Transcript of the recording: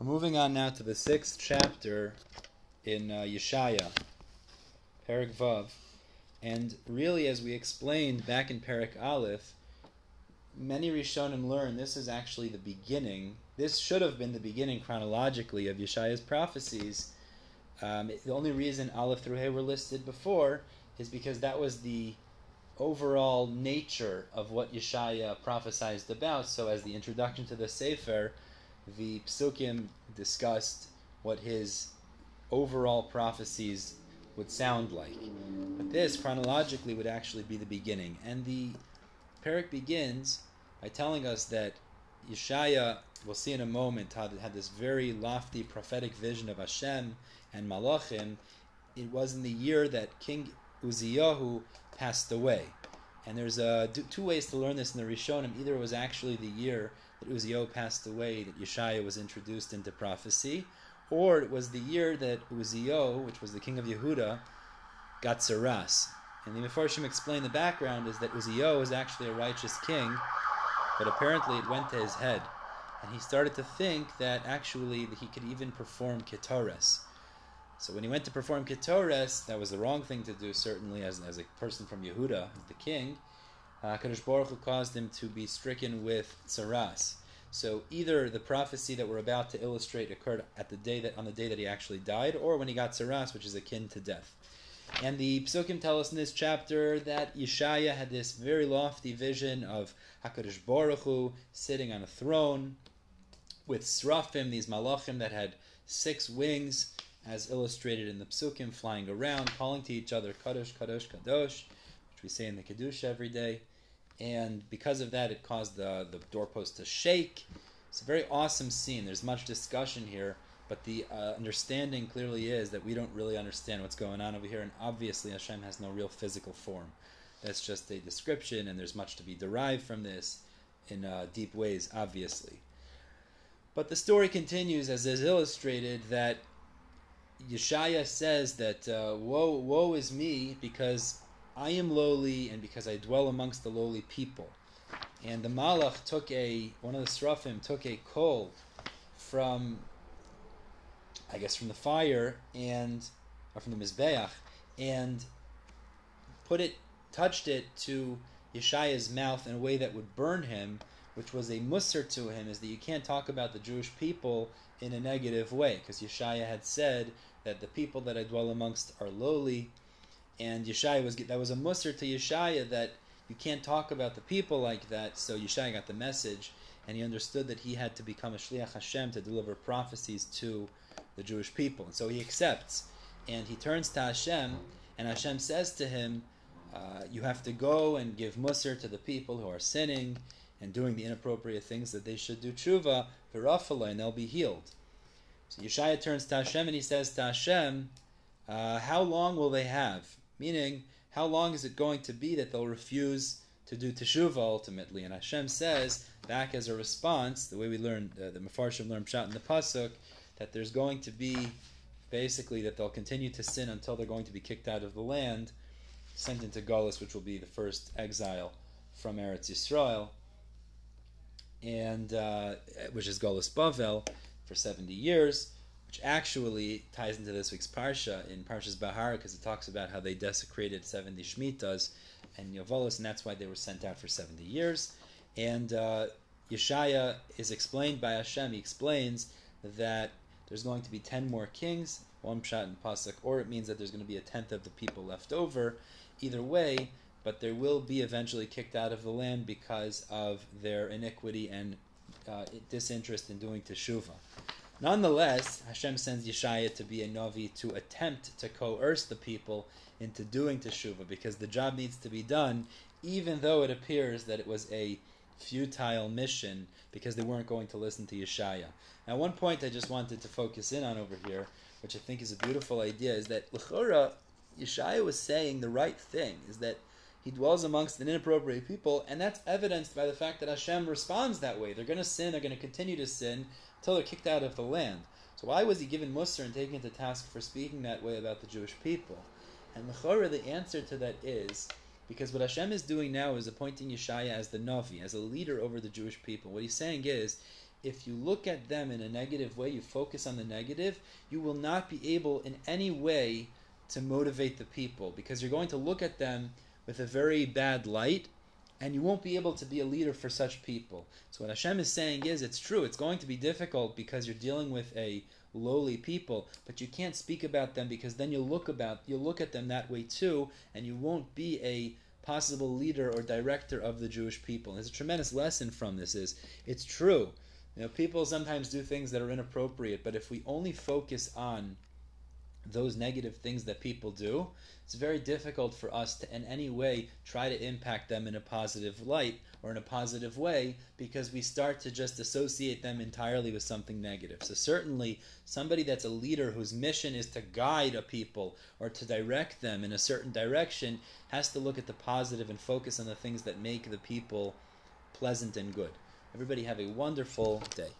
Moving on now to the sixth chapter in uh, Yeshaya, Perek Vav. And really, as we explained back in Perek Aleph, many Rishonim learn this is actually the beginning. This should have been the beginning chronologically of Yeshaya's prophecies. Um, the only reason Aleph through Hay were listed before is because that was the overall nature of what Yeshaya prophesied about. So, as the introduction to the Sefer, the psukim discussed what his overall prophecies would sound like. But this, chronologically, would actually be the beginning. And the perek begins by telling us that Yeshaya, we'll see in a moment, had, had this very lofty prophetic vision of Hashem and Malachim. It was in the year that King Uziyahu passed away. And there's uh, two ways to learn this in the Rishonim. Either it was actually the year that Uziyahu passed away, that Yeshaya was introduced into prophecy, or it was the year that Uziyahu, which was the king of Yehuda, got tsaras. And the Mefarshim explain the background is that Uziyahu was actually a righteous king, but apparently it went to his head. And he started to think that actually he could even perform Ketores. So when he went to perform Ketores, that was the wrong thing to do, certainly as, as a person from Yehuda, the king uh, Kadosh Baruch Hu caused him to be stricken with tsaras. So either the prophecy that we're about to illustrate occurred at the day that on the day that he actually died, or when he got tsaras, which is akin to death. And the psukim tell us in this chapter that Yeshaya had this very lofty vision of Hakadosh Baruch Hu sitting on a throne with srafim, these malachim that had six wings, as illustrated in the psukim, flying around, calling to each other Kadosh, Kadosh, Kadosh, which we say in the Kedusha every day and because of that, it caused the, the doorpost to shake. It's a very awesome scene. There's much discussion here, but the uh, understanding clearly is that we don't really understand what's going on over here, and obviously Hashem has no real physical form. That's just a description, and there's much to be derived from this in uh, deep ways, obviously. But the story continues, as is illustrated, that Yeshaya says that uh, woe, woe is me because I am lowly, and because I dwell amongst the lowly people. And the Malach took a one of the Srafim took a coal from, I guess, from the fire and or from the mizbeach, and put it, touched it to Yeshaya's mouth in a way that would burn him, which was a musr to him, is that you can't talk about the Jewish people in a negative way, because Yeshaya had said that the people that I dwell amongst are lowly and Yeshaya was that was a musr to Yeshaya that you can't talk about the people like that. So Yeshaya got the message, and he understood that he had to become a shliach Hashem to deliver prophecies to the Jewish people. And so he accepts, and he turns to Hashem, and Hashem says to him, uh, "You have to go and give musr to the people who are sinning." And doing the inappropriate things that they should do tshuva, and they'll be healed. So Yeshaya turns to Hashem and he says to Hashem, uh, How long will they have? Meaning, how long is it going to be that they'll refuse to do teshuva ultimately? And Hashem says, back as a response, the way we learn, uh, the Mefarshim learn Pshat in the Pasuk, that there's going to be basically that they'll continue to sin until they're going to be kicked out of the land, sent into Galus, which will be the first exile from Eretz Yisrael, and uh, which is Galus Bavel for 70 years which actually ties into this week's parsha in Parshas Bahar because it talks about how they desecrated 70 Shemitas and Yovolos, and that's why they were sent out for 70 years. And uh, Yeshaya is explained by Hashem. He explains that there's going to be 10 more kings, one pshat and pasuk, or it means that there's going to be a tenth of the people left over. Either way, but there will be eventually kicked out of the land because of their iniquity and uh, disinterest in doing teshuvah. Nonetheless, Hashem sends Yeshaya to be a Navi to attempt to coerce the people into doing Teshuvah because the job needs to be done, even though it appears that it was a futile mission because they weren't going to listen to Yeshaya. Now, one point I just wanted to focus in on over here, which I think is a beautiful idea, is that L'chora, Yeshaya was saying the right thing, is that he dwells amongst an inappropriate people, and that's evidenced by the fact that Hashem responds that way. They're going to sin, they're going to continue to sin, until they're kicked out of the land. So why was he given Musar and taken to task for speaking that way about the Jewish people? And Mechora, the answer to that is because what Hashem is doing now is appointing Yeshaya as the Navi, as a leader over the Jewish people. What he's saying is, if you look at them in a negative way, you focus on the negative, you will not be able in any way to motivate the people because you're going to look at them with a very bad light and you won't be able to be a leader for such people. So what Hashem is saying is it's true, it's going to be difficult because you're dealing with a lowly people, but you can't speak about them because then you'll look about you'll look at them that way too, and you won't be a possible leader or director of the Jewish people. And there's a tremendous lesson from this is it's true. You know, people sometimes do things that are inappropriate, but if we only focus on those negative things that people do, it's very difficult for us to in any way try to impact them in a positive light or in a positive way because we start to just associate them entirely with something negative. So certainly somebody that's a leader whose mission is to guide a people or to direct them in a certain direction has to look at the positive and focus on the things that make the people pleasant and good. Everybody have a wonderful day.